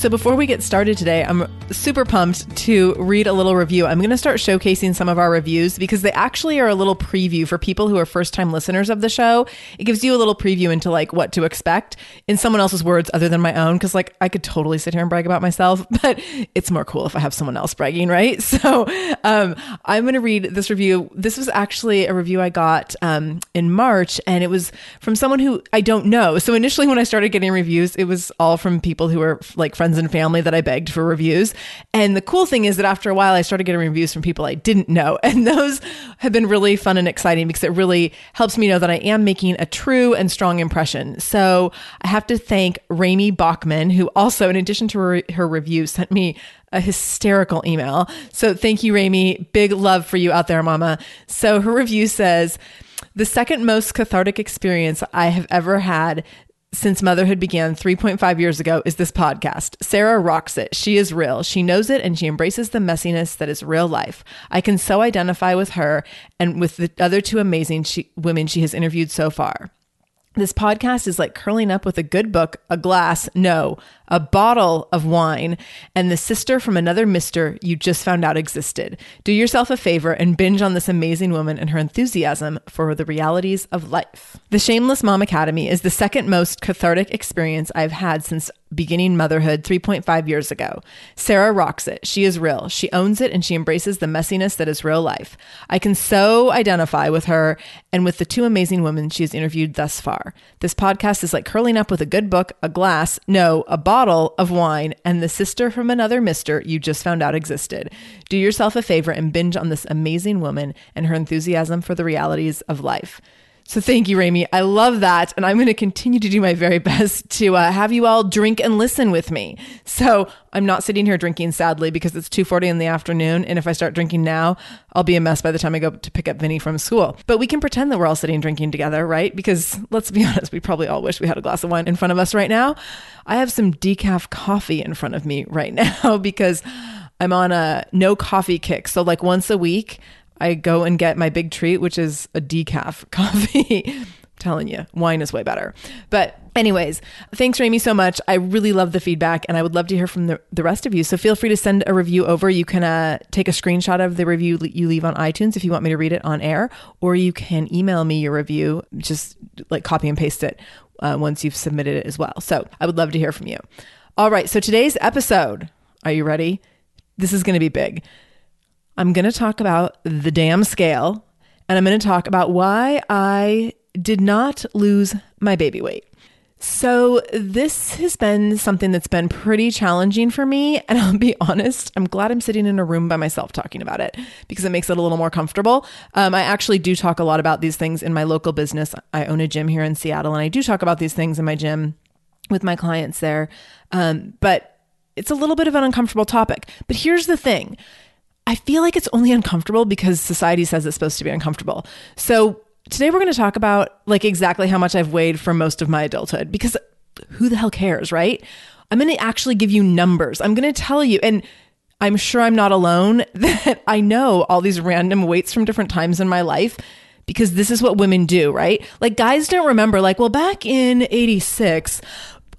So before we get started today, I'm super pumped to read a little review. I'm going to start showcasing some of our reviews because they actually are a little preview for people who are first time listeners of the show. It gives you a little preview into like what to expect in someone else's words other than my own. Cause like I could totally sit here and brag about myself, but it's more cool if I have someone else bragging, right? So, um, I'm going to read this review. This was actually a review I got, um, in March and it was from someone who I don't know. So initially when I started getting reviews, it was all from people who were like friends and family that I begged for reviews. And the cool thing is that after a while, I started getting reviews from people I didn't know. And those have been really fun and exciting because it really helps me know that I am making a true and strong impression. So I have to thank Rami Bachman, who also, in addition to her, her review, sent me a hysterical email. So thank you, Rami. Big love for you out there, mama. So her review says, the second most cathartic experience I have ever had since motherhood began 3.5 years ago is this podcast. Sarah rocks it. She is real. She knows it and she embraces the messiness that is real life. I can so identify with her and with the other two amazing she, women she has interviewed so far. This podcast is like curling up with a good book, a glass, no, a bottle of wine, and the sister from another mister you just found out existed. Do yourself a favor and binge on this amazing woman and her enthusiasm for the realities of life. The Shameless Mom Academy is the second most cathartic experience I've had since beginning motherhood 3.5 years ago. Sarah rocks it. She is real. She owns it and she embraces the messiness that is real life. I can so identify with her and with the two amazing women she has interviewed thus far. This podcast is like curling up with a good book, a glass, no, a bottle of wine, and the sister from another mister you just found out existed. Do yourself a favor and binge on this amazing woman and her enthusiasm for the realities of life. So thank you, Rami. I love that. And I'm going to continue to do my very best to uh, have you all drink and listen with me. So I'm not sitting here drinking sadly because it's 2.40 in the afternoon. And if I start drinking now, I'll be a mess by the time I go to pick up Vinny from school. But we can pretend that we're all sitting drinking together, right? Because let's be honest, we probably all wish we had a glass of wine in front of us right now. I have some decaf coffee in front of me right now because I'm on a no coffee kick. So like once a week, I go and get my big treat, which is a decaf coffee. Telling you, wine is way better. But anyways, thanks, Rami, so much. I really love the feedback and I would love to hear from the, the rest of you. So feel free to send a review over. You can uh, take a screenshot of the review you leave on iTunes if you want me to read it on air, or you can email me your review, just like copy and paste it uh, once you've submitted it as well. So I would love to hear from you. All right. So today's episode, are you ready? This is going to be big. I'm going to talk about the damn scale and I'm going to talk about why I did not lose my baby weight. So, this has been something that's been pretty challenging for me. And I'll be honest, I'm glad I'm sitting in a room by myself talking about it because it makes it a little more comfortable. Um, I actually do talk a lot about these things in my local business. I own a gym here in Seattle, and I do talk about these things in my gym with my clients there. Um, but it's a little bit of an uncomfortable topic. But here's the thing I feel like it's only uncomfortable because society says it's supposed to be uncomfortable. So today we're going to talk about like exactly how much I've weighed for most of my adulthood because who the hell cares, right? I'm going to actually give you numbers. I'm going to tell you and I'm sure I'm not alone that I know all these random weights from different times in my life because this is what women do, right? Like guys don't remember like, well, back in 86,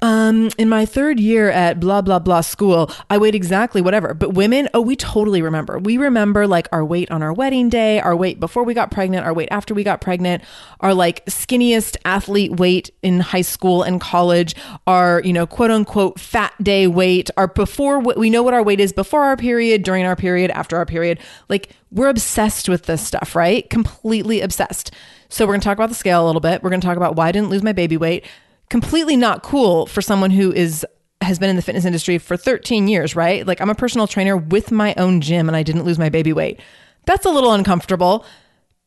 um, in my third year at blah, blah, blah school, I weighed exactly whatever. But women, oh, we totally remember. We remember like our weight on our wedding day, our weight before we got pregnant, our weight after we got pregnant, our like skinniest athlete weight in high school and college, our, you know, quote unquote fat day weight, our before, we know what our weight is before our period, during our period, after our period. Like we're obsessed with this stuff, right? Completely obsessed. So we're going to talk about the scale a little bit. We're going to talk about why I didn't lose my baby weight completely not cool for someone who is has been in the fitness industry for 13 years, right? Like I'm a personal trainer with my own gym and I didn't lose my baby weight. That's a little uncomfortable,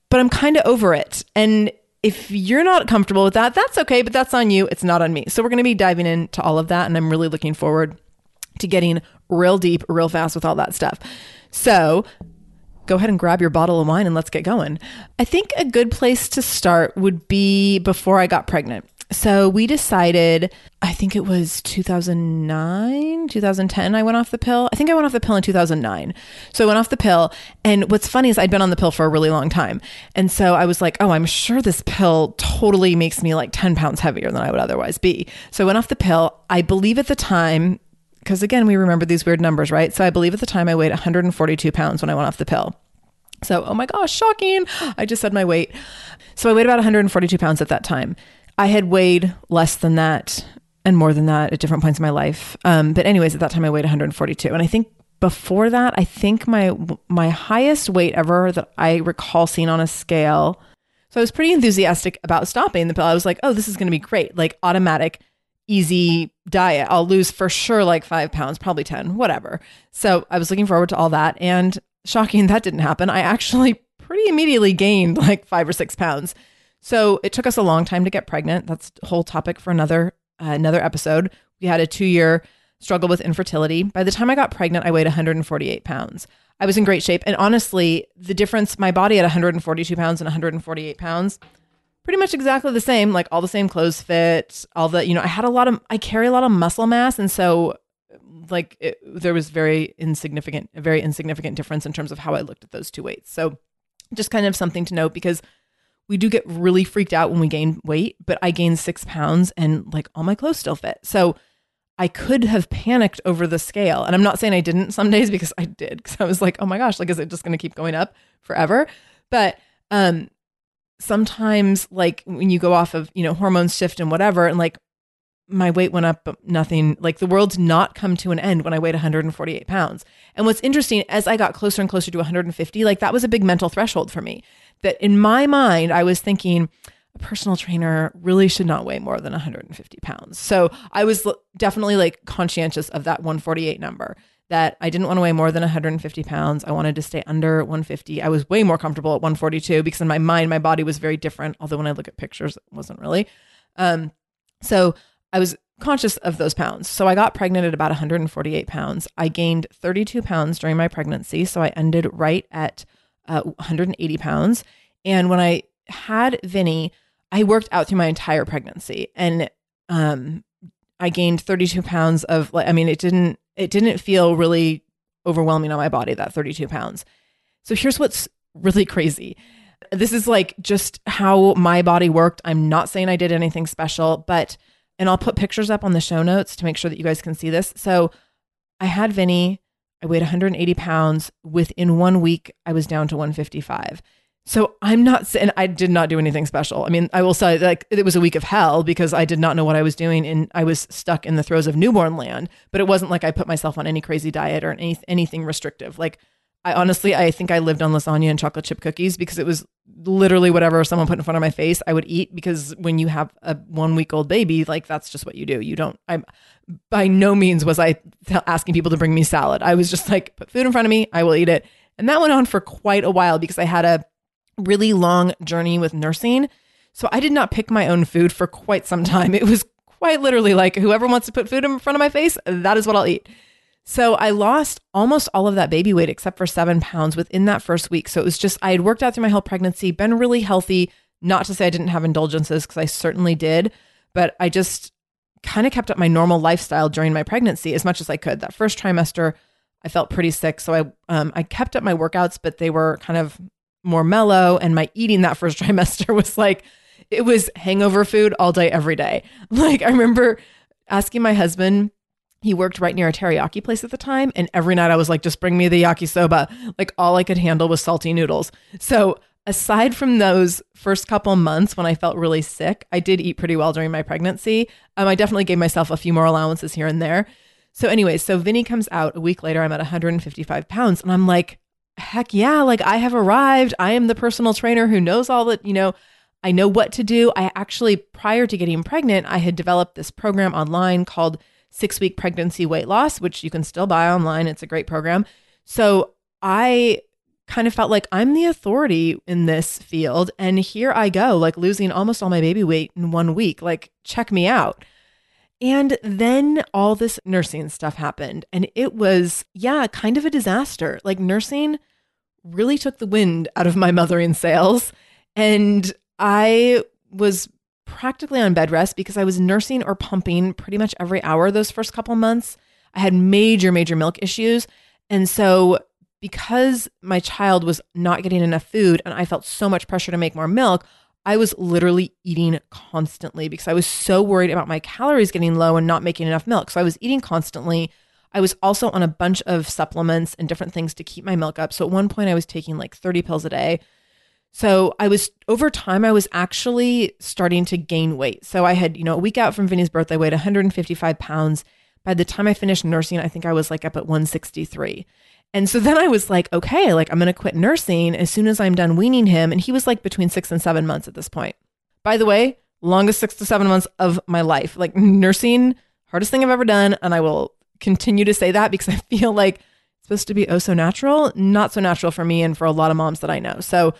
but I'm kind of over it. And if you're not comfortable with that, that's okay, but that's on you. It's not on me. So we're going to be diving into all of that and I'm really looking forward to getting real deep real fast with all that stuff. So, go ahead and grab your bottle of wine and let's get going. I think a good place to start would be before I got pregnant. So we decided, I think it was 2009, 2010, I went off the pill. I think I went off the pill in 2009. So I went off the pill. And what's funny is I'd been on the pill for a really long time. And so I was like, oh, I'm sure this pill totally makes me like 10 pounds heavier than I would otherwise be. So I went off the pill. I believe at the time, because again, we remember these weird numbers, right? So I believe at the time I weighed 142 pounds when I went off the pill. So, oh my gosh, shocking. I just said my weight. So I weighed about 142 pounds at that time. I had weighed less than that and more than that at different points in my life. Um, but anyways, at that time I weighed 142, and I think before that, I think my my highest weight ever that I recall seeing on a scale. So I was pretty enthusiastic about stopping the pill. I was like, oh, this is going to be great, like automatic, easy diet. I'll lose for sure like five pounds, probably ten, whatever. So I was looking forward to all that, and shocking that didn't happen. I actually pretty immediately gained like five or six pounds. So it took us a long time to get pregnant. That's a whole topic for another uh, another episode. We had a two year struggle with infertility. By the time I got pregnant, I weighed 148 pounds. I was in great shape, and honestly, the difference my body at 142 pounds and 148 pounds pretty much exactly the same like all the same clothes fit all the you know i had a lot of i carry a lot of muscle mass and so like it, there was very insignificant a very insignificant difference in terms of how i looked at those two weights so just kind of something to note because we do get really freaked out when we gain weight, but I gained six pounds and like all my clothes still fit. So I could have panicked over the scale. And I'm not saying I didn't some days because I did, because I was like, oh my gosh, like, is it just going to keep going up forever? But um, sometimes, like, when you go off of, you know, hormones shift and whatever, and like my weight went up, but nothing, like, the world's not come to an end when I weighed 148 pounds. And what's interesting, as I got closer and closer to 150, like, that was a big mental threshold for me that in my mind, I was thinking, a personal trainer really should not weigh more than 150 pounds. So I was definitely like conscientious of that 148 number that I didn't want to weigh more than 150 pounds. I wanted to stay under 150. I was way more comfortable at 142 because in my mind, my body was very different. Although when I look at pictures, it wasn't really. Um, so I was conscious of those pounds. So I got pregnant at about 148 pounds. I gained 32 pounds during my pregnancy. So I ended right at uh, 180 pounds. And when I had Vinny, I worked out through my entire pregnancy and um, I gained 32 pounds of like, I mean, it didn't, it didn't feel really overwhelming on my body, that 32 pounds. So here's what's really crazy. This is like just how my body worked. I'm not saying I did anything special, but, and I'll put pictures up on the show notes to make sure that you guys can see this. So I had Vinny I weighed 180 pounds. Within one week, I was down to 155. So I'm not saying I did not do anything special. I mean, I will say like it was a week of hell because I did not know what I was doing and I was stuck in the throes of newborn land. But it wasn't like I put myself on any crazy diet or any, anything restrictive. Like I honestly, I think I lived on lasagna and chocolate chip cookies because it was literally whatever someone put in front of my face, I would eat because when you have a one week old baby, like that's just what you do. You don't, I'm by no means was I asking people to bring me salad. I was just like, put food in front of me, I will eat it. And that went on for quite a while because I had a really long journey with nursing. So I did not pick my own food for quite some time. It was quite literally like whoever wants to put food in front of my face, that is what I'll eat. So I lost almost all of that baby weight except for seven pounds within that first week. So it was just, I had worked out through my whole pregnancy, been really healthy. Not to say I didn't have indulgences because I certainly did, but I just kind of kept up my normal lifestyle during my pregnancy as much as I could. That first trimester, I felt pretty sick. So I, um, I kept up my workouts, but they were kind of more mellow. And my eating that first trimester was like, it was hangover food all day, every day. Like I remember asking my husband, he worked right near a teriyaki place at the time. And every night I was like, just bring me the yakisoba. Like all I could handle was salty noodles. So aside from those first couple months when I felt really sick, I did eat pretty well during my pregnancy. Um, I definitely gave myself a few more allowances here and there. So, anyway, so Vinny comes out a week later. I'm at 155 pounds, and I'm like, heck yeah, like I have arrived. I am the personal trainer who knows all that, you know, I know what to do. I actually, prior to getting pregnant, I had developed this program online called Six Week Pregnancy Weight Loss, which you can still buy online. It's a great program. So I kind of felt like I'm the authority in this field. And here I go, like losing almost all my baby weight in one week. Like, check me out. And then all this nursing stuff happened. And it was, yeah, kind of a disaster. Like, nursing really took the wind out of my mothering sails. And I was practically on bed rest because I was nursing or pumping pretty much every hour those first couple months. I had major, major milk issues. And so because my child was not getting enough food and I felt so much pressure to make more milk, I was literally eating constantly because I was so worried about my calories getting low and not making enough milk. So I was eating constantly. I was also on a bunch of supplements and different things to keep my milk up. So at one point, I was taking like 30 pills a day. So I was over time, I was actually starting to gain weight. So I had, you know, a week out from Vinny's birthday, I weighed 155 pounds. By the time I finished nursing, I think I was like up at 163. And so then I was like, okay, like I'm going to quit nursing as soon as I'm done weaning him. And he was like between six and seven months at this point. By the way, longest six to seven months of my life. Like nursing, hardest thing I've ever done. And I will continue to say that because I feel like it's supposed to be oh so natural, not so natural for me and for a lot of moms that I know. So,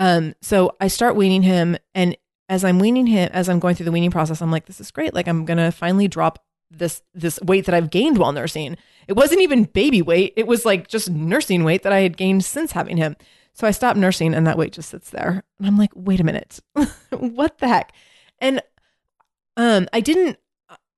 um, so I start weaning him. And as I'm weaning him, as I'm going through the weaning process, I'm like, this is great. Like I'm to finally drop this this weight that I've gained while nursing. It wasn't even baby weight. It was like just nursing weight that I had gained since having him. So I stopped nursing and that weight just sits there. And I'm like, wait a minute. what the heck? And um I didn't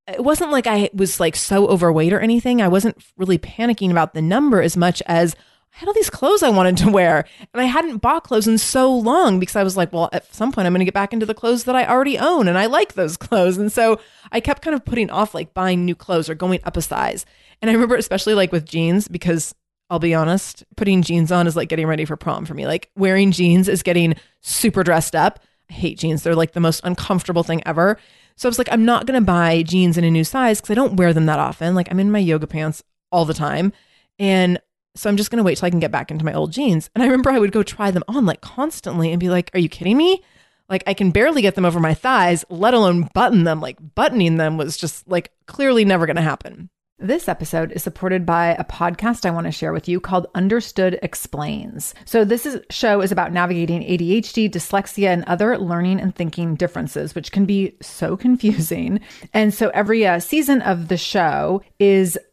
it wasn't like I was like so overweight or anything. I wasn't really panicking about the number as much as I had all these clothes I wanted to wear and I hadn't bought clothes in so long because I was like, well, at some point I'm going to get back into the clothes that I already own and I like those clothes. And so I kept kind of putting off like buying new clothes or going up a size. And I remember especially like with jeans because I'll be honest, putting jeans on is like getting ready for prom for me. Like wearing jeans is getting super dressed up. I hate jeans. They're like the most uncomfortable thing ever. So I was like, I'm not going to buy jeans in a new size because I don't wear them that often. Like I'm in my yoga pants all the time. And so I'm just going to wait till I can get back into my old jeans. And I remember I would go try them on like constantly and be like, are you kidding me? Like I can barely get them over my thighs, let alone button them. Like buttoning them was just like clearly never going to happen. This episode is supported by a podcast I want to share with you called Understood Explains. So this is, show is about navigating ADHD, dyslexia, and other learning and thinking differences, which can be so confusing. And so every uh, season of the show is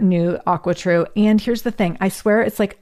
new AquaTru. And here's the thing I swear it's like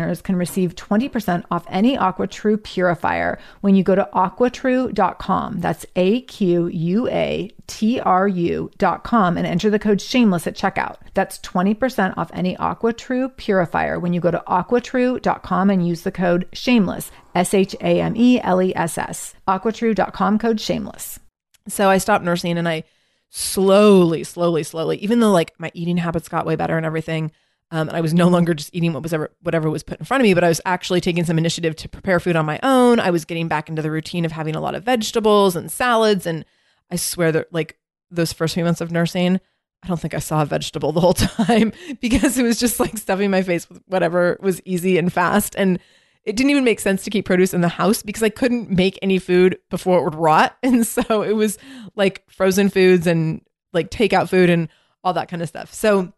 listeners can receive 20% off any AquaTru purifier when you go to aquatru.com. That's A Q U A T R U.com and enter the code shameless at checkout. That's 20% off any AquaTru purifier when you go to aquatru.com and use the code shameless, S H A M E L E S S. Aquatru.com code shameless. So I stopped nursing and I slowly, slowly, slowly, even though like my eating habits got way better and everything, um, and I was no longer just eating what was ever whatever was put in front of me, but I was actually taking some initiative to prepare food on my own. I was getting back into the routine of having a lot of vegetables and salads. And I swear that like those first few months of nursing, I don't think I saw a vegetable the whole time because it was just like stuffing my face with whatever was easy and fast. And it didn't even make sense to keep produce in the house because I couldn't make any food before it would rot. And so it was like frozen foods and like takeout food and all that kind of stuff. So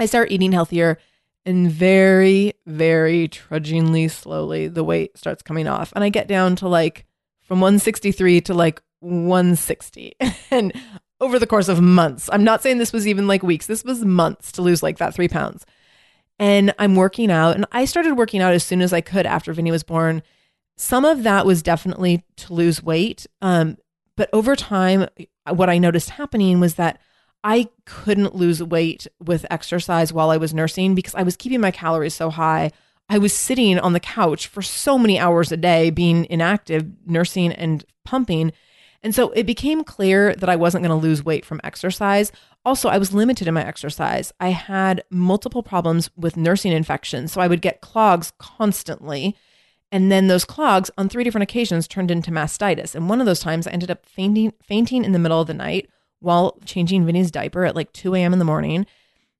I start eating healthier and very, very trudgingly slowly, the weight starts coming off. And I get down to like from 163 to like 160. and over the course of months, I'm not saying this was even like weeks, this was months to lose like that three pounds. And I'm working out, and I started working out as soon as I could after Vinny was born. Some of that was definitely to lose weight. Um, but over time, what I noticed happening was that I couldn't lose weight with exercise while I was nursing because I was keeping my calories so high. I was sitting on the couch for so many hours a day, being inactive, nursing and pumping. And so it became clear that I wasn't going to lose weight from exercise. Also, I was limited in my exercise. I had multiple problems with nursing infections. So I would get clogs constantly. And then those clogs on three different occasions turned into mastitis. And one of those times I ended up fainting, fainting in the middle of the night while changing Vinny's diaper at like 2 a.m. in the morning.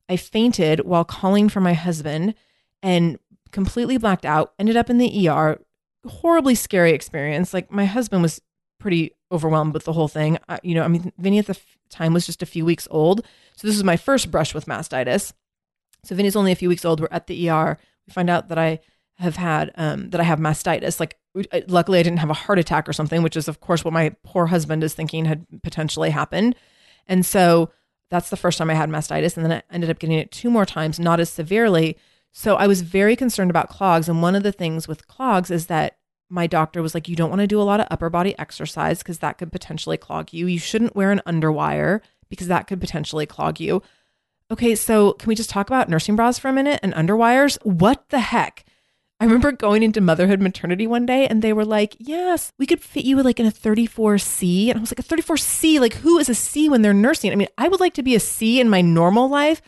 I fainted while calling for my husband and completely blacked out, ended up in the ER. Horribly scary experience. Like my husband was pretty overwhelmed with the whole thing. I, you know, I mean, Vinny at the f- time was just a few weeks old. So this was my first brush with mastitis. So Vinny's only a few weeks old. We're at the ER. We find out that I have had, um, that I have mastitis. Like luckily I didn't have a heart attack or something, which is of course what my poor husband is thinking had potentially happened. And so that's the first time I had mastitis. And then I ended up getting it two more times, not as severely. So I was very concerned about clogs. And one of the things with clogs is that my doctor was like, you don't want to do a lot of upper body exercise because that could potentially clog you. You shouldn't wear an underwire because that could potentially clog you. Okay, so can we just talk about nursing bras for a minute and underwires? What the heck? I remember going into motherhood maternity one day and they were like, Yes, we could fit you like in a 34C. And I was like, A 34C? Like, who is a C when they're nursing? I mean, I would like to be a C in my normal life.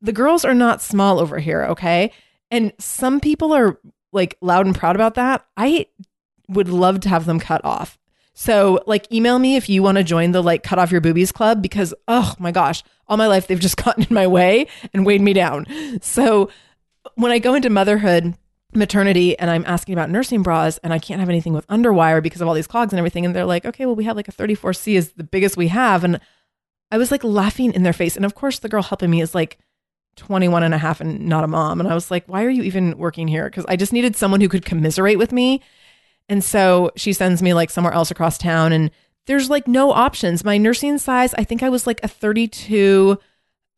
The girls are not small over here, okay? And some people are like loud and proud about that. I would love to have them cut off. So, like, email me if you want to join the like cut off your boobies club because, oh my gosh, all my life they've just gotten in my way and weighed me down. So, when I go into motherhood, maternity, and I'm asking about nursing bras, and I can't have anything with underwire because of all these clogs and everything, and they're like, okay, well, we have like a 34C is the biggest we have. And I was like laughing in their face. And of course, the girl helping me is like, 21 and a half and not a mom. And I was like, why are you even working here? Because I just needed someone who could commiserate with me. And so she sends me like somewhere else across town and there's like no options. My nursing size, I think I was like a 32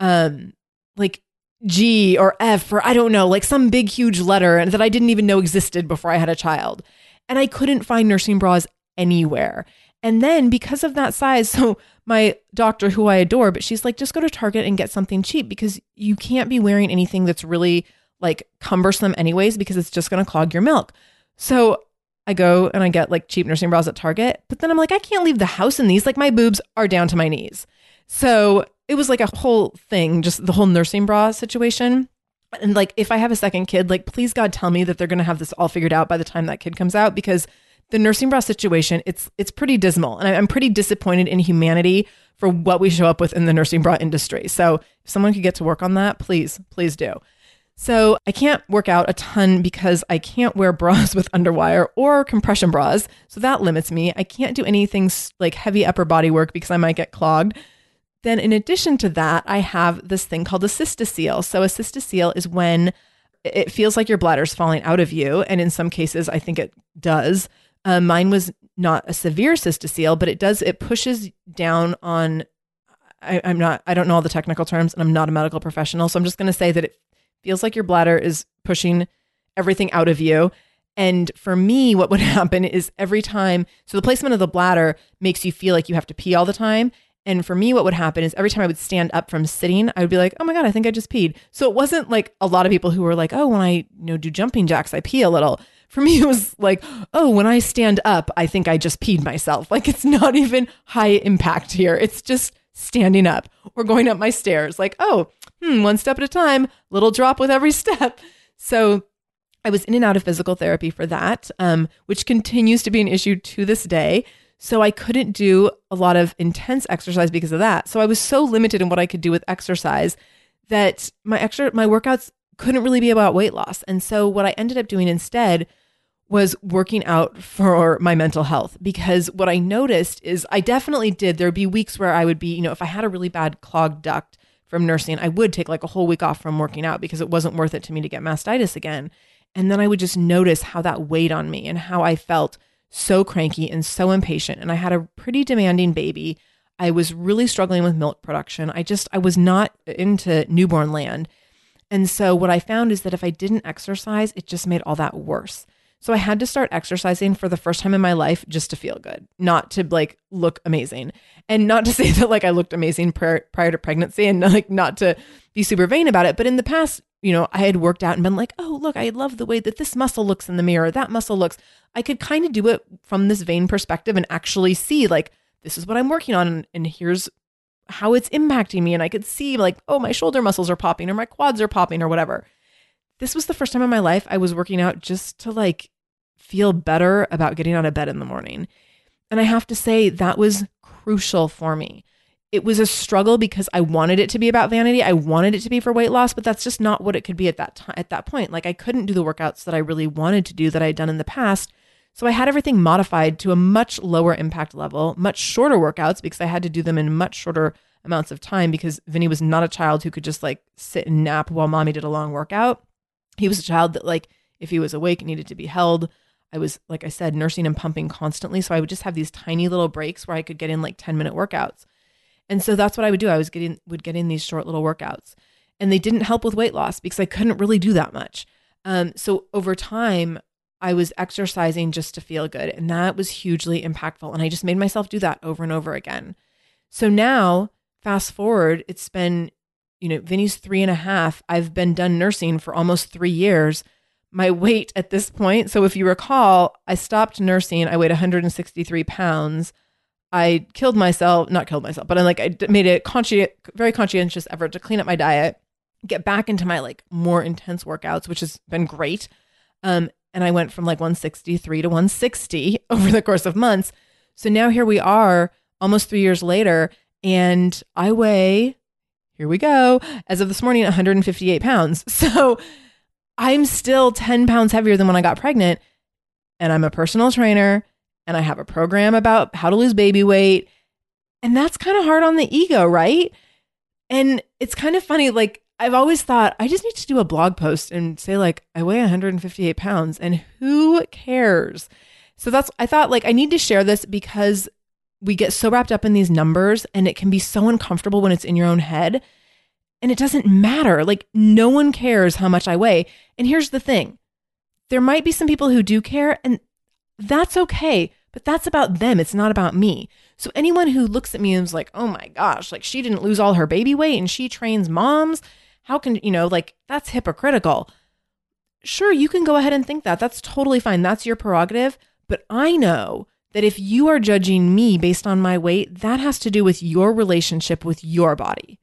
um like G or F or I don't know, like some big huge letter that I didn't even know existed before I had a child. And I couldn't find nursing bras anywhere. And then because of that size, so my doctor, who I adore, but she's like, just go to Target and get something cheap because you can't be wearing anything that's really like cumbersome, anyways, because it's just going to clog your milk. So I go and I get like cheap nursing bras at Target, but then I'm like, I can't leave the house in these. Like my boobs are down to my knees. So it was like a whole thing, just the whole nursing bra situation. And like, if I have a second kid, like, please God, tell me that they're going to have this all figured out by the time that kid comes out because the nursing bra situation, it's it's pretty dismal, and I'm pretty disappointed in humanity for what we show up with in the nursing bra industry. So if someone could get to work on that, please, please do. So I can't work out a ton because I can't wear bras with underwire or compression bras. So that limits me. I can't do anything like heavy upper body work because I might get clogged. Then in addition to that, I have this thing called a cystocele. So a cystocele is when it feels like your bladder's falling out of you. And in some cases, I think it does. Uh, mine was not a severe cystocele, but it does, it pushes down on, I, I'm not, I don't know all the technical terms and I'm not a medical professional. So I'm just going to say that it feels like your bladder is pushing everything out of you. And for me, what would happen is every time, so the placement of the bladder makes you feel like you have to pee all the time. And for me, what would happen is every time I would stand up from sitting, I would be like, oh my God, I think I just peed. So it wasn't like a lot of people who were like, oh, when I you know do jumping jacks, I pee a little. For me it was like oh when i stand up i think i just peed myself. Like it's not even high impact here. It's just standing up or going up my stairs. Like oh hmm, one step at a time little drop with every step. So i was in and out of physical therapy for that um, which continues to be an issue to this day so i couldn't do a lot of intense exercise because of that so i was so limited in what i could do with exercise that my extra my workouts couldn't really be about weight loss and so what i ended up doing instead was working out for my mental health because what I noticed is I definitely did. There'd be weeks where I would be, you know, if I had a really bad clogged duct from nursing, I would take like a whole week off from working out because it wasn't worth it to me to get mastitis again. And then I would just notice how that weighed on me and how I felt so cranky and so impatient. And I had a pretty demanding baby. I was really struggling with milk production. I just, I was not into newborn land. And so what I found is that if I didn't exercise, it just made all that worse. So I had to start exercising for the first time in my life just to feel good, not to like look amazing. And not to say that like I looked amazing prior, prior to pregnancy and like not to be super vain about it. But in the past, you know, I had worked out and been like, oh, look, I love the way that this muscle looks in the mirror, that muscle looks. I could kind of do it from this vain perspective and actually see like, this is what I'm working on. And, and here's how it's impacting me. And I could see like, oh, my shoulder muscles are popping or my quads are popping or whatever. This was the first time in my life I was working out just to like feel better about getting out of bed in the morning. And I have to say, that was crucial for me. It was a struggle because I wanted it to be about vanity. I wanted it to be for weight loss, but that's just not what it could be at that time at that point. Like I couldn't do the workouts that I really wanted to do that I'd done in the past. So I had everything modified to a much lower impact level, much shorter workouts because I had to do them in much shorter amounts of time because Vinny was not a child who could just like sit and nap while mommy did a long workout. He was a child that like if he was awake needed to be held. I was, like I said, nursing and pumping constantly. So I would just have these tiny little breaks where I could get in like 10 minute workouts. And so that's what I would do. I was getting, would get in these short little workouts and they didn't help with weight loss because I couldn't really do that much. Um, so over time, I was exercising just to feel good. And that was hugely impactful. And I just made myself do that over and over again. So now, fast forward, it's been you know, Vinny's three and a half. I've been done nursing for almost three years. My weight at this point, so if you recall, I stopped nursing. I weighed 163 pounds. I killed myself, not killed myself, but I like I made a consci- very conscientious effort to clean up my diet, get back into my like more intense workouts, which has been great. Um, and I went from like 163 to 160 over the course of months. So now here we are, almost three years later, and I weigh, here we go, as of this morning, 158 pounds. So I'm still 10 pounds heavier than when I got pregnant. And I'm a personal trainer and I have a program about how to lose baby weight. And that's kind of hard on the ego, right? And it's kind of funny. Like, I've always thought I just need to do a blog post and say, like, I weigh 158 pounds and who cares? So that's, I thought, like, I need to share this because we get so wrapped up in these numbers and it can be so uncomfortable when it's in your own head. And it doesn't matter. Like, no one cares how much I weigh. And here's the thing there might be some people who do care, and that's okay, but that's about them. It's not about me. So anyone who looks at me and is like, oh my gosh, like she didn't lose all her baby weight and she trains moms, how can, you know, like that's hypocritical. Sure, you can go ahead and think that. That's totally fine. That's your prerogative. But I know that if you are judging me based on my weight, that has to do with your relationship with your body.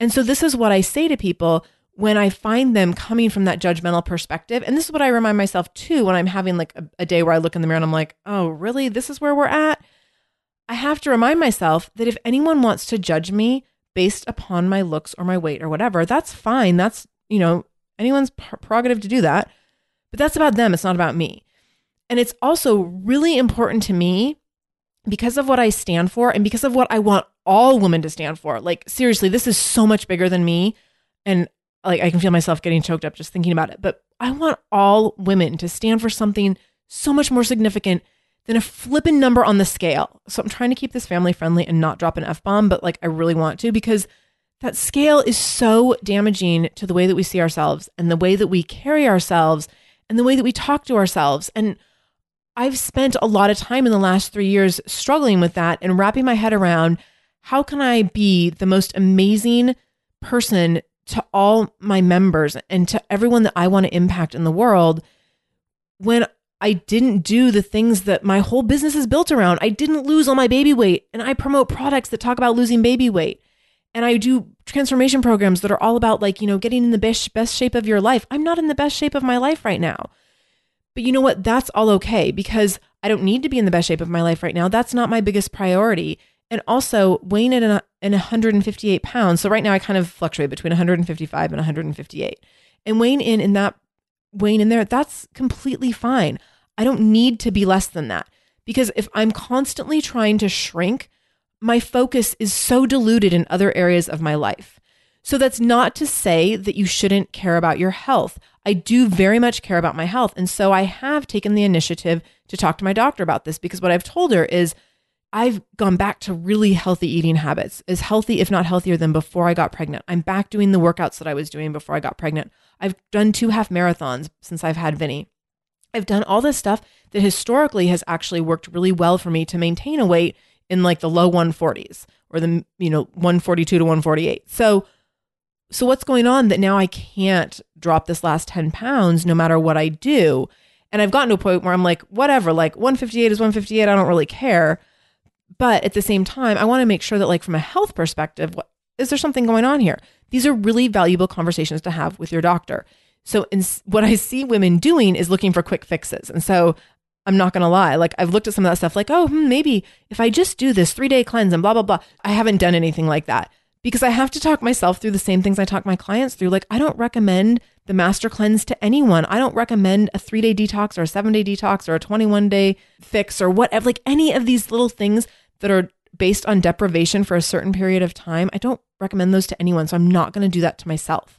And so this is what I say to people when I find them coming from that judgmental perspective. And this is what I remind myself too when I'm having like a, a, day where I look in the mirror and I'm like, oh, really? This is where we're at? I have to remind myself that if anyone wants to judge me based upon my looks or my weight or whatever, that's fine. That's, you know, anyone's prerogative to do that. But that's about them. It's not about me. And it's also really important to me because of what I stand for and because of what I want all women to stand for. Like, seriously, this is so much bigger than me. And like I can feel myself getting choked up just thinking about it. But I want all women to stand for something so much more significant than a flippin' number on the scale. So I'm trying to keep this family friendly and not drop an F bomb, but like I really want to because that scale is so damaging to the way that we see ourselves and the way that we carry ourselves and the way that we talk to ourselves. And I've spent a lot of time in the last three years struggling with that and wrapping my head around how can I be the most amazing person to all my members and to everyone that I want to impact in the world when I didn't do the things that my whole business is built around. I didn't lose all my baby weight and I promote products that talk about losing baby weight. And I do transformation programs that are all about like, you know, getting in the best best shape of your life. I'm not in the best shape of my life right now. But you know what? That's all okay because I don't need to be in the best shape of my life right now. That's not my biggest priority and also weighing in at an, an 158 pounds. So right now I kind of fluctuate between 155 and 158. And weighing in in that weighing in there, that's completely fine. I don't need to be less than that because if I'm constantly trying to shrink, my focus is so diluted in other areas of my life. So that's not to say that you shouldn't care about your health. I do very much care about my health. And so I have taken the initiative to talk to my doctor about this because what I've told her is I've gone back to really healthy eating habits, as healthy, if not healthier, than before I got pregnant. I'm back doing the workouts that I was doing before I got pregnant. I've done two half marathons since I've had Vinny. I've done all this stuff that historically has actually worked really well for me to maintain a weight in like the low 140s or the you know 142 to 148. So so what's going on that now I can't drop this last 10 pounds no matter what I do? And I've gotten to a point where I'm like, whatever, like 158 is 158. I don't really care. But at the same time, I want to make sure that, like, from a health perspective, what, is there something going on here? These are really valuable conversations to have with your doctor. So, in, what I see women doing is looking for quick fixes. And so, I'm not going to lie. Like, I've looked at some of that stuff, like, oh, hmm, maybe if I just do this three day cleanse and blah, blah, blah. I haven't done anything like that because I have to talk myself through the same things I talk my clients through. Like, I don't recommend the master cleanse to anyone. I don't recommend a three day detox or a seven day detox or a 21 day fix or whatever, like any of these little things that are based on deprivation for a certain period of time, I don't recommend those to anyone. So I'm not going to do that to myself.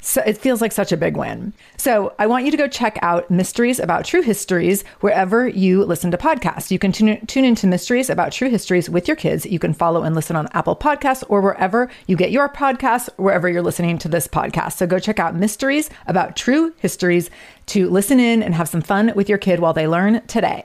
So it feels like such a big win. So I want you to go check out Mysteries About True Histories wherever you listen to podcasts. You can tune, tune into Mysteries About True Histories with your kids. You can follow and listen on Apple Podcasts or wherever you get your podcasts, wherever you're listening to this podcast. So go check out Mysteries About True Histories to listen in and have some fun with your kid while they learn today.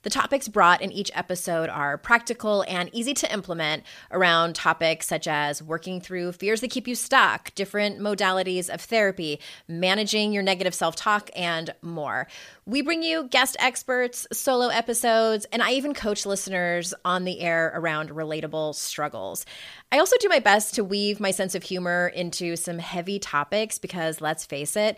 The topics brought in each episode are practical and easy to implement around topics such as working through fears that keep you stuck, different modalities of therapy, managing your negative self talk, and more. We bring you guest experts, solo episodes, and I even coach listeners on the air around relatable struggles. I also do my best to weave my sense of humor into some heavy topics because let's face it,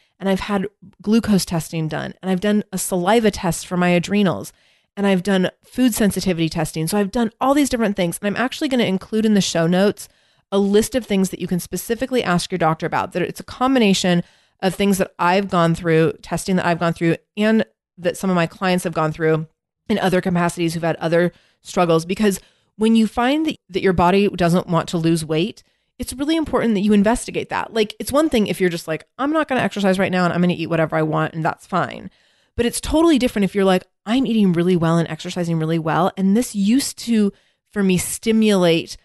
And I've had glucose testing done. And I've done a saliva test for my adrenals. And I've done food sensitivity testing. So I've done all these different things. And I'm actually going to include in the show notes a list of things that you can specifically ask your doctor about. That it's a combination of things that I've gone through, testing that I've gone through, and that some of my clients have gone through in other capacities who've had other struggles. Because when you find that, that your body doesn't want to lose weight, it's really important that you investigate that. Like, it's one thing if you're just like, I'm not going to exercise right now and I'm going to eat whatever I want, and that's fine. But it's totally different if you're like, I'm eating really well and exercising really well. And this used to, for me, stimulate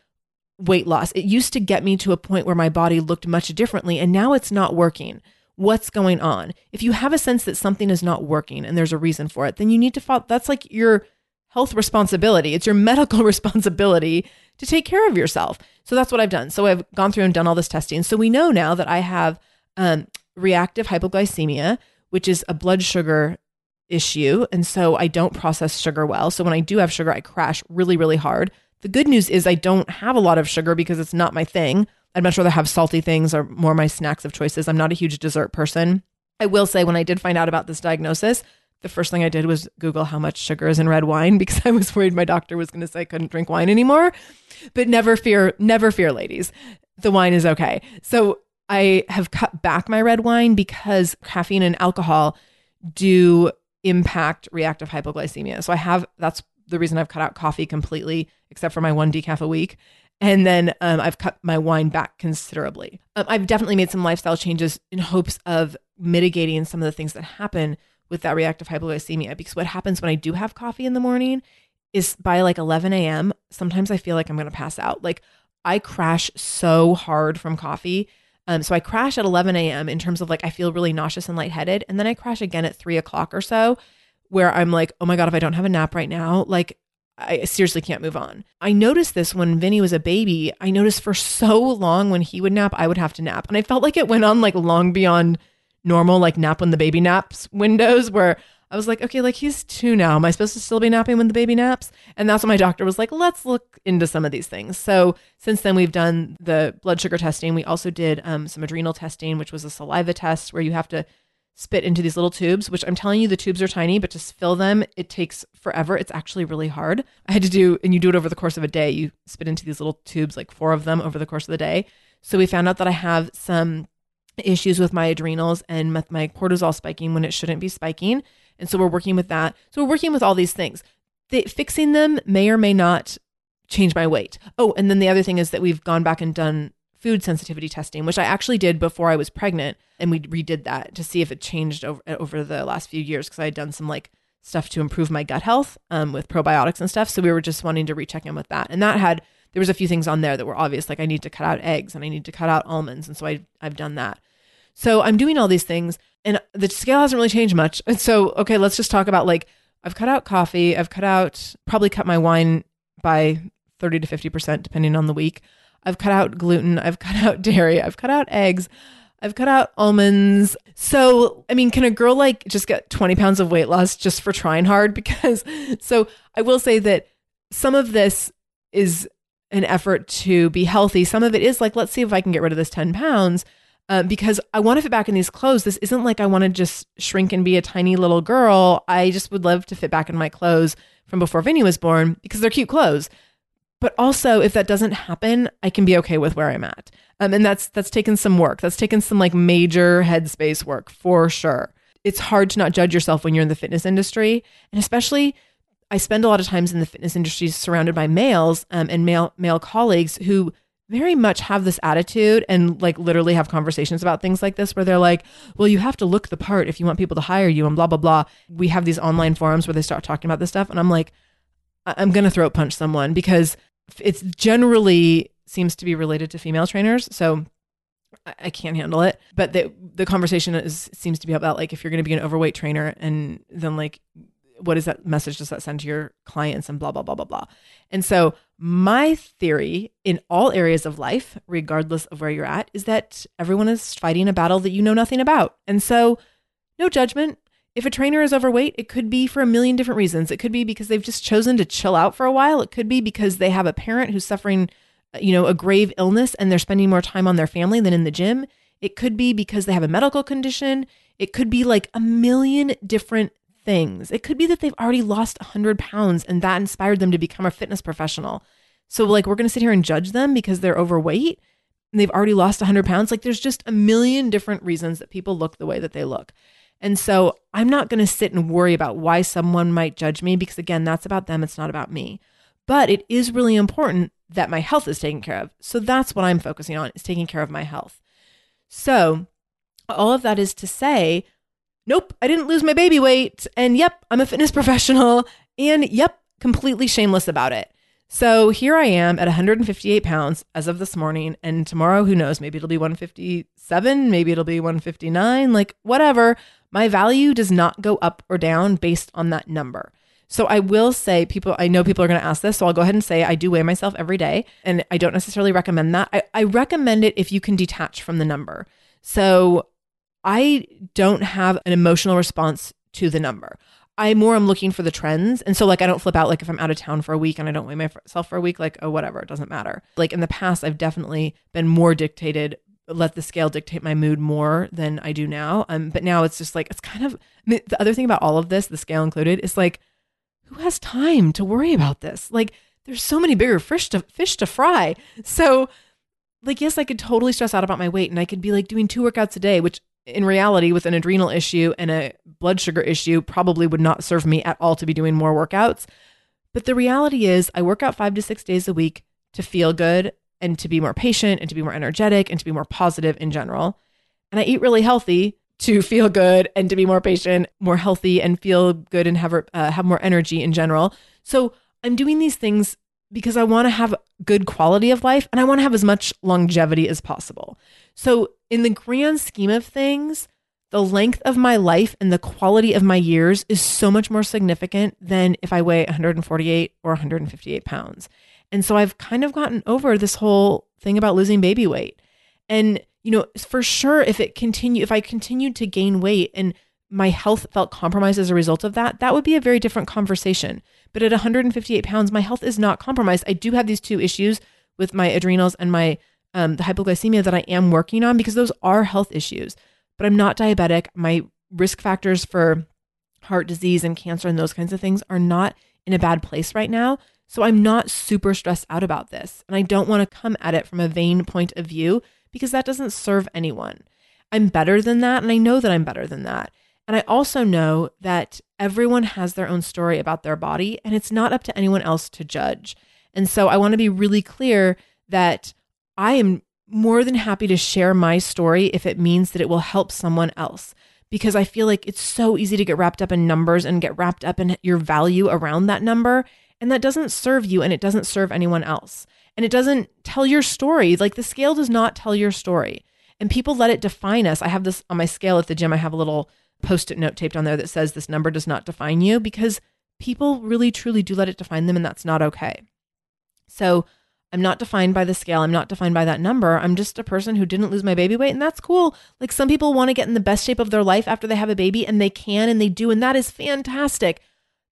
weight loss. It used to get me to a point where my body looked much differently, and now it's not working. What's going on? If you have a sense that something is not working and there's a reason for it, then you need to follow. That's like your health responsibility. It's your medical responsibility to take care of yourself. So that's what I've done. So I've gone through and done all this testing. So we know now that I have um, reactive hypoglycemia, which is a blood sugar issue. And so I don't process sugar well. So when I do have sugar, I crash really, really hard. The good news is I don't have a lot of sugar because it's not my thing. I'd much rather have salty things or more my snacks of choices. I'm not a huge dessert person. I will say when I did find out about this diagnosis, the first thing I did was Google how much sugar is in red wine because I was worried my doctor was going to say I couldn't drink wine anymore. But never fear, never fear, ladies. The wine is okay. So I have cut back my red wine because caffeine and alcohol do impact reactive hypoglycemia. So I have, that's the reason I've cut out coffee completely, except for my one decaf a week. And then um, I've cut my wine back considerably. Um, I've definitely made some lifestyle changes in hopes of mitigating some of the things that happen with that reactive hypoglycemia because what happens when I do have coffee in the morning is by like 11 a.m., sometimes I feel like I'm going to pass out. Like I crash so hard from coffee. Um, so I crash at 11 a.m. in terms of like I feel really nauseous and lightheaded. And then I crash again at three o'clock or so where I'm like, oh my God, if I don't have a nap right now, like I seriously can't move on. I noticed this when Vinny was a baby. I noticed for so long when he would nap, I would have to nap. And I felt like it went on like long beyond normal like nap when the baby naps windows where I was like, okay, like he's two now. Am I supposed to still be napping when the baby naps? And that's when my doctor was like, let's look into some of these things. So since then, we've done the blood sugar testing. We also did um, some adrenal testing, which was a saliva test where you have to spit into these little tubes, which I'm telling you, the tubes are tiny, but to fill them, it takes forever. It's actually really hard. I had to do, and you do it over the course of a day. You spit into these little tubes, like four of them over the course of the day. So we found out that I have some issues with my adrenals and my cortisol spiking when it shouldn't be spiking. And so we're working with that. So we're working with all these things. The, fixing them may or may not change my weight. Oh, and then the other thing is that we've gone back and done food sensitivity testing, which I actually did before I was pregnant, and we redid that to see if it changed over over the last few years because I had done some like stuff to improve my gut health um, with probiotics and stuff. So we were just wanting to recheck in with that, and that had there was a few things on there that were obvious, like I need to cut out eggs and I need to cut out almonds, and so I I've done that. So I'm doing all these things, and the scale hasn't really changed much. And so okay, let's just talk about like I've cut out coffee, I've cut out probably cut my wine by 30 to 50% depending on the week. I've cut out gluten, I've cut out dairy, I've cut out eggs, I've cut out almonds. So, I mean, can a girl like just get 20 pounds of weight loss just for trying hard? Because, so I will say that some of this is an effort to be healthy. Some of it is like, let's see if I can get rid of this 10 pounds. Uh, because I want to fit back in these clothes. This isn't like I want to just shrink and be a tiny little girl. I just would love to fit back in my clothes from before Vinny was born because they're cute clothes. But also, if that doesn't happen, I can be okay with where I'm at. Um, and that's that's taken some work. That's taken some like major headspace work for sure. It's hard to not judge yourself when you're in the fitness industry, and especially I spend a lot of times in the fitness industry surrounded by males um, and male male colleagues who very much have this attitude and like literally have conversations about things like this where they're like, well, you have to look the part if you want people to hire you and blah, blah, blah. We have these online forums where they start talking about this stuff. And I'm like, I'm going to throat punch someone because it's generally seems to be related to female trainers. So I can't handle it. But the the conversation is seems to be about like if you're going to be an overweight trainer and then like what is that message does that send to your clients and blah blah blah blah blah. And so my theory in all areas of life, regardless of where you're at, is that everyone is fighting a battle that you know nothing about. And so no judgment, if a trainer is overweight, it could be for a million different reasons. It could be because they've just chosen to chill out for a while. It could be because they have a parent who's suffering, uh, you know, a grave illness and they're spending more time on their family than in the gym. It could be because they have a medical condition. It could be like a million different things. It could be that they've already lost 100 pounds and that inspired them to become a fitness professional. So, like, we're going to sit here and judge them because they're overweight and they've already lost 100 pounds. Like, there's just a million different reasons that people look the way that they look. And so I'm not going to sit and worry about why someone might judge me because, again, that's about them. It's not about me. But it is really important that my health is taken care of. So that's what I'm focusing on is taking care of my health. So all of that is to say, nope, I didn't lose my baby weight. And yep, I'm a fitness professional. And yep, completely shameless about it. So here I am at 158 pounds as of this morning. And tomorrow, who knows? Maybe it'll be 157, maybe it'll be 159, like whatever. My value does not go up or down based on that number. So I will say, people, I know people are going to ask this. So I'll go ahead and say I do weigh myself every day. And I don't necessarily recommend that. I, I recommend it if you can detach from the number. So I don't have an emotional response to the number. I more am looking for the trends. And so like I don't flip out like if I'm out of town for a week and I don't weigh myself for a week, like, oh whatever, it doesn't matter. Like in the past, I've definitely been more dictated, let the scale dictate my mood more than I do now. Um, but now it's just like it's kind of I mean, the other thing about all of this, the scale included, is like, who has time to worry about this? Like there's so many bigger fish to fish to fry. So like yes, I could totally stress out about my weight and I could be like doing two workouts a day, which in reality, with an adrenal issue and a blood sugar issue, probably would not serve me at all to be doing more workouts. But the reality is, I work out five to six days a week to feel good and to be more patient and to be more energetic and to be more positive in general. And I eat really healthy to feel good and to be more patient, more healthy, and feel good and have uh, have more energy in general. So I'm doing these things because I want to have good quality of life and I want to have as much longevity as possible. So, in the grand scheme of things, the length of my life and the quality of my years is so much more significant than if I weigh 148 or 158 pounds. And so I've kind of gotten over this whole thing about losing baby weight. And, you know, for sure, if it continue, if I continued to gain weight and my health felt compromised as a result of that, that would be a very different conversation. But at 158 pounds, my health is not compromised. I do have these two issues with my adrenals and my um, the hypoglycemia that I am working on because those are health issues. But I'm not diabetic. My risk factors for heart disease and cancer and those kinds of things are not in a bad place right now. So I'm not super stressed out about this. And I don't want to come at it from a vain point of view because that doesn't serve anyone. I'm better than that. And I know that I'm better than that. And I also know that everyone has their own story about their body and it's not up to anyone else to judge. And so I want to be really clear that I am more than happy to share my story if it means that it will help someone else because I feel like it's so easy to get wrapped up in numbers and get wrapped up in your value around that number. And that doesn't serve you and it doesn't serve anyone else. And it doesn't tell your story. Like the scale does not tell your story. And people let it define us. I have this on my scale at the gym. I have a little post it note taped on there that says this number does not define you because people really truly do let it define them and that's not okay. So I'm not defined by the scale. I'm not defined by that number. I'm just a person who didn't lose my baby weight, and that's cool. Like some people want to get in the best shape of their life after they have a baby, and they can and they do, and that is fantastic.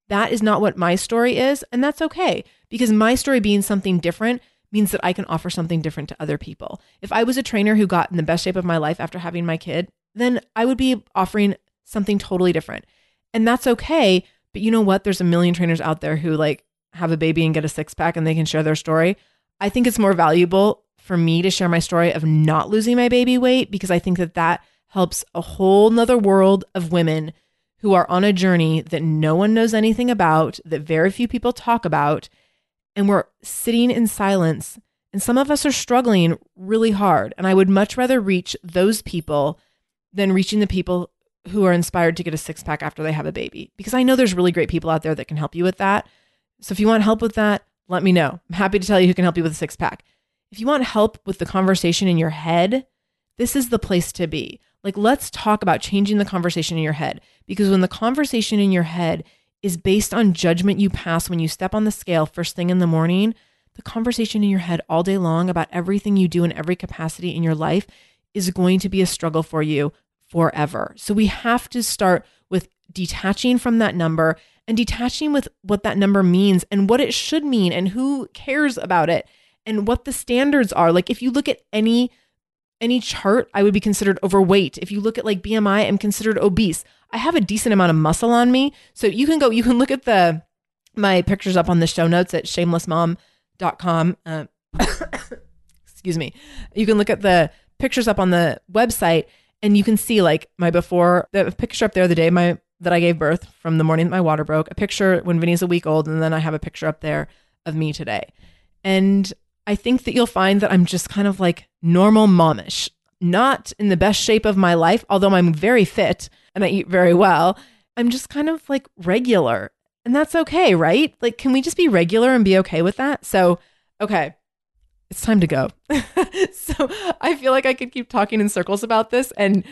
That is not what my story is, and that's okay because my story being something different means that I can offer something different to other people. If I was a trainer who got in the best shape of my life after having my kid, then I would be offering something totally different. And that's okay. But you know what? There's a million trainers out there who like have a baby and get a six pack and they can share their story. I think it's more valuable for me to share my story of not losing my baby weight because I think that that helps a whole nother world of women who are on a journey that no one knows anything about, that very few people talk about, and we're sitting in silence. And some of us are struggling really hard. And I would much rather reach those people than reaching the people who are inspired to get a six pack after they have a baby. Because I know there's really great people out there that can help you with that. So if you want help with that, let me know. I'm happy to tell you who can help you with a six pack. If you want help with the conversation in your head, this is the place to be. Like, let's talk about changing the conversation in your head because when the conversation in your head is based on judgment you pass when you step on the scale first thing in the morning, the conversation in your head all day long about everything you do in every capacity in your life is going to be a struggle for you forever. So we have to start with detaching from that number and detaching with what that number means and what it should mean and who cares about it and what the standards are. Like if you look at any any chart, I would be considered overweight. If you look at like BMI, I'm considered obese. I have a decent amount of muscle on me. So you can go, you can look at the my pictures up on the show notes at shamelessmom.com. Uh, excuse me. You can look at the pictures up on the website and you can see like my before the picture up there the day my that I gave birth from the morning that my water broke, a picture when Vinny's a week old, and then I have a picture up there of me today. And I think that you'll find that I'm just kind of like normal momish, not in the best shape of my life, although I'm very fit and I eat very well. I'm just kind of like regular. And that's okay, right? Like, can we just be regular and be okay with that? So, okay, it's time to go. so, I feel like I could keep talking in circles about this. And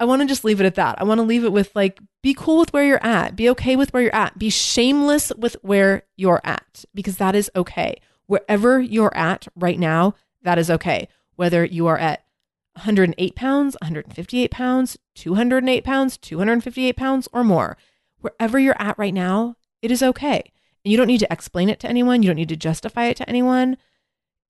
I want to just leave it at that. I want to leave it with like, be cool with where you're at, be okay with where you're at, be shameless with where you're at, because that is okay. Wherever you're at right now, that is okay. Whether you are at 108 pounds, 158 pounds, 208 pounds, 258 pounds, or more, wherever you're at right now, it is okay. And you don't need to explain it to anyone, you don't need to justify it to anyone.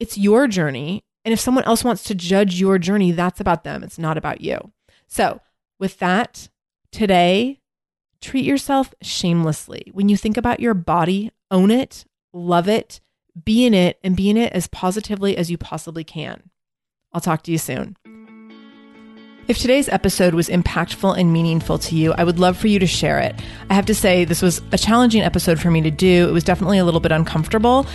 It's your journey. And if someone else wants to judge your journey, that's about them. It's not about you. So, with that, today, treat yourself shamelessly. When you think about your body, own it, love it, be in it, and be in it as positively as you possibly can. I'll talk to you soon. If today's episode was impactful and meaningful to you, I would love for you to share it. I have to say, this was a challenging episode for me to do. It was definitely a little bit uncomfortable,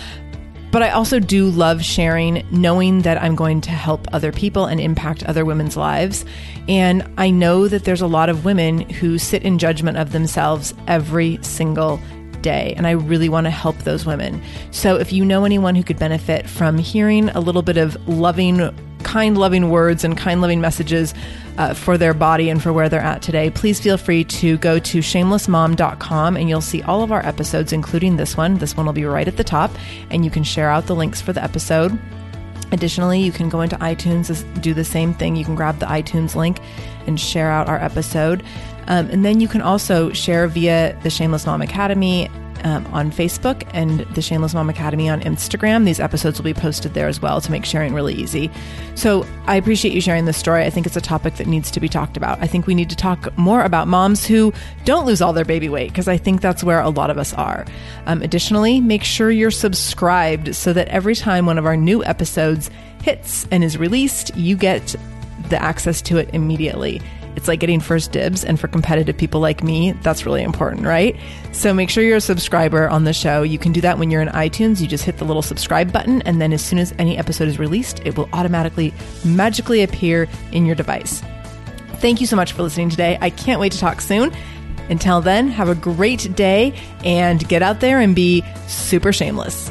but I also do love sharing, knowing that I'm going to help other people and impact other women's lives. And I know that there's a lot of women who sit in judgment of themselves every single day. And I really want to help those women. So if you know anyone who could benefit from hearing a little bit of loving, kind, loving words and kind, loving messages uh, for their body and for where they're at today, please feel free to go to shamelessmom.com and you'll see all of our episodes, including this one. This one will be right at the top, and you can share out the links for the episode. Additionally, you can go into iTunes, do the same thing. You can grab the iTunes link and share out our episode. Um, and then you can also share via the Shameless Mom Academy um, on Facebook and the Shameless Mom Academy on Instagram. These episodes will be posted there as well to make sharing really easy. So I appreciate you sharing this story. I think it's a topic that needs to be talked about. I think we need to talk more about moms who don't lose all their baby weight because I think that's where a lot of us are. Um, additionally, make sure you're subscribed so that every time one of our new episodes hits and is released, you get the access to it immediately. It's like getting first dibs. And for competitive people like me, that's really important, right? So make sure you're a subscriber on the show. You can do that when you're in iTunes. You just hit the little subscribe button. And then as soon as any episode is released, it will automatically magically appear in your device. Thank you so much for listening today. I can't wait to talk soon. Until then, have a great day and get out there and be super shameless.